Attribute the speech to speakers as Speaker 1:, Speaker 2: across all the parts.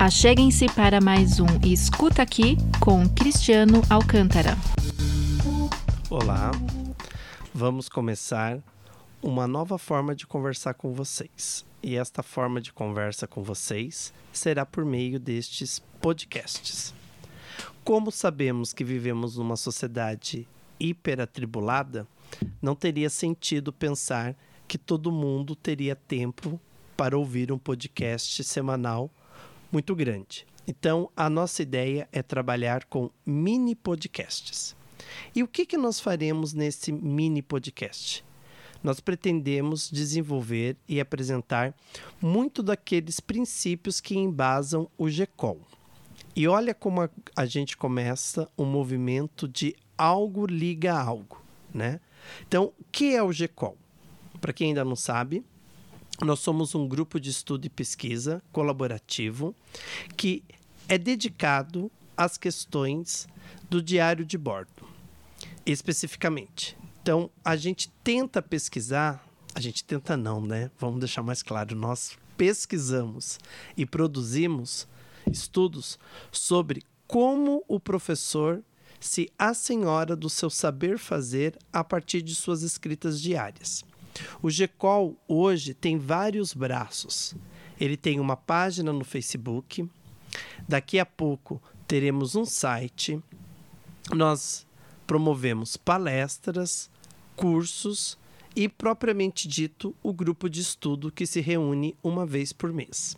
Speaker 1: Acheguem-se para mais um Escuta Aqui com Cristiano Alcântara.
Speaker 2: Olá, vamos começar uma nova forma de conversar com vocês. E esta forma de conversa com vocês será por meio destes podcasts. Como sabemos que vivemos numa sociedade hiperatribulada, não teria sentido pensar que todo mundo teria tempo para ouvir um podcast semanal muito grande. Então, a nossa ideia é trabalhar com mini podcasts. E o que, que nós faremos nesse mini podcast? Nós pretendemos desenvolver e apresentar muito daqueles princípios que embasam o GECOL. E olha como a, a gente começa um movimento de algo liga algo, né? Então, o que é o GECOL? Para quem ainda não sabe, nós somos um grupo de estudo e pesquisa colaborativo que é dedicado às questões do diário de bordo, especificamente. Então, a gente tenta pesquisar, a gente tenta não, né? Vamos deixar mais claro, nós pesquisamos e produzimos estudos sobre como o professor se assenhora do seu saber fazer a partir de suas escritas diárias. O GECOL hoje tem vários braços. Ele tem uma página no Facebook. Daqui a pouco teremos um site. Nós promovemos palestras, cursos e, propriamente dito, o grupo de estudo que se reúne uma vez por mês.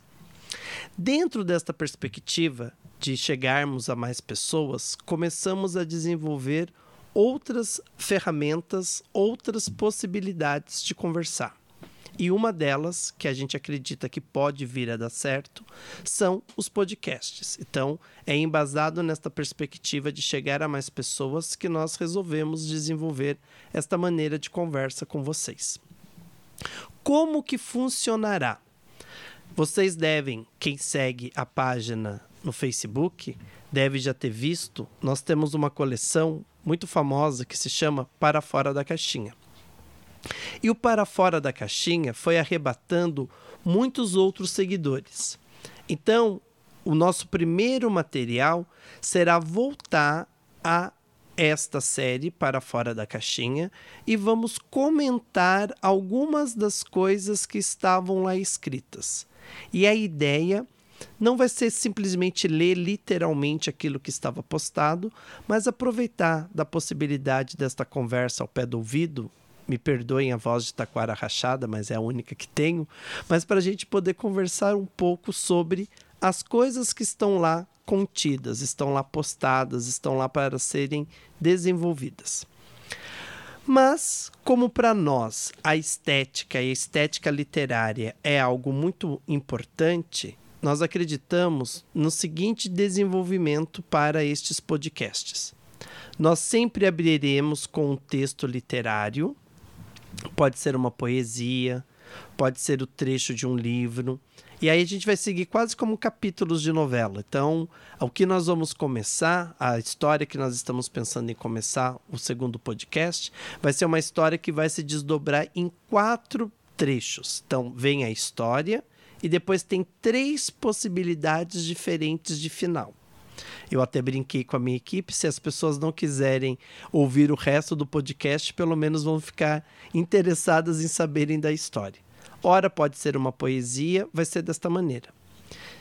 Speaker 2: Dentro desta perspectiva de chegarmos a mais pessoas, começamos a desenvolver outras ferramentas, outras possibilidades de conversar. E uma delas, que a gente acredita que pode vir a dar certo, são os podcasts. Então, é embasado nesta perspectiva de chegar a mais pessoas que nós resolvemos desenvolver esta maneira de conversa com vocês. Como que funcionará? Vocês devem, quem segue a página no Facebook, deve já ter visto, nós temos uma coleção muito famosa que se chama Para Fora da Caixinha. E o Para Fora da Caixinha foi arrebatando muitos outros seguidores. Então, o nosso primeiro material será voltar a esta série para fora da caixinha e vamos comentar algumas das coisas que estavam lá escritas. E a ideia não vai ser simplesmente ler literalmente aquilo que estava postado, mas aproveitar da possibilidade desta conversa ao pé do ouvido. Me perdoem a voz de taquara rachada, mas é a única que tenho. Mas para a gente poder conversar um pouco sobre as coisas que estão lá contidas, estão lá postadas, estão lá para serem desenvolvidas. Mas, como para nós a estética e a estética literária é algo muito importante, nós acreditamos no seguinte desenvolvimento para estes podcasts. Nós sempre abriremos com um texto literário, pode ser uma poesia, pode ser o trecho de um livro, e aí a gente vai seguir quase como capítulos de novela. Então, o que nós vamos começar, a história que nós estamos pensando em começar o segundo podcast, vai ser uma história que vai se desdobrar em quatro trechos. Então, vem a história, e depois tem três possibilidades diferentes de final. Eu até brinquei com a minha equipe, se as pessoas não quiserem ouvir o resto do podcast, pelo menos vão ficar interessadas em saberem da história. Ora pode ser uma poesia, vai ser desta maneira.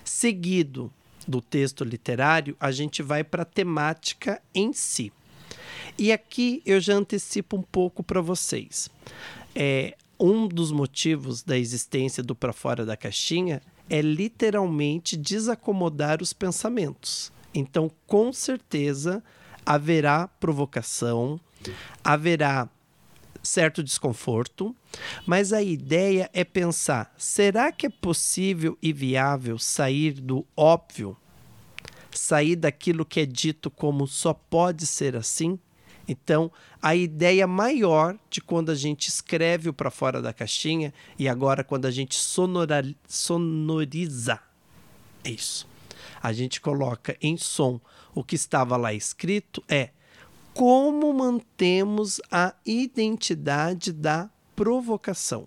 Speaker 2: Seguido do texto literário, a gente vai para a temática em si. E aqui eu já antecipo um pouco para vocês. É, um dos motivos da existência do para fora da caixinha é literalmente desacomodar os pensamentos. Então, com certeza, haverá provocação, haverá certo desconforto, mas a ideia é pensar: será que é possível e viável sair do óbvio? Sair daquilo que é dito como só pode ser assim? Então, a ideia maior de quando a gente escreve o para fora da caixinha e agora quando a gente sonora, sonoriza, é isso. A gente coloca em som o que estava lá escrito é como mantemos a identidade da provocação.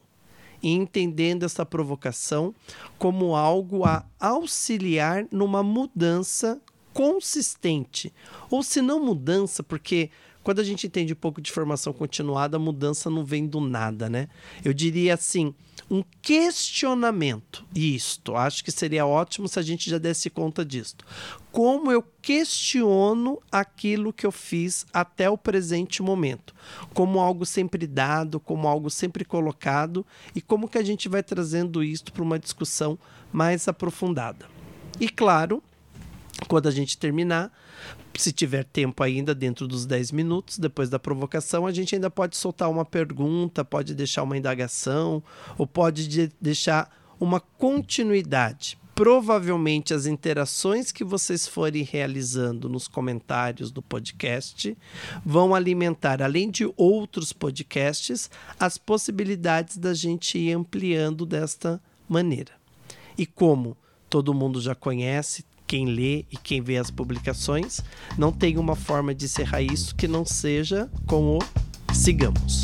Speaker 2: e entendendo essa provocação como algo a auxiliar numa mudança consistente. Ou se não mudança, porque quando a gente entende um pouco de formação continuada, a mudança não vem do nada, né? Eu diria assim, um questionamento. Isto, acho que seria ótimo se a gente já desse conta disto. Como eu questiono aquilo que eu fiz até o presente momento, como algo sempre dado, como algo sempre colocado e como que a gente vai trazendo isto para uma discussão mais aprofundada. E claro, quando a gente terminar, se tiver tempo ainda dentro dos 10 minutos depois da provocação, a gente ainda pode soltar uma pergunta, pode deixar uma indagação ou pode de deixar uma continuidade. Provavelmente as interações que vocês forem realizando nos comentários do podcast vão alimentar, além de outros podcasts, as possibilidades da gente ir ampliando desta maneira. E como todo mundo já conhece, quem lê e quem vê as publicações, não tem uma forma de encerrar isso que não seja com o sigamos.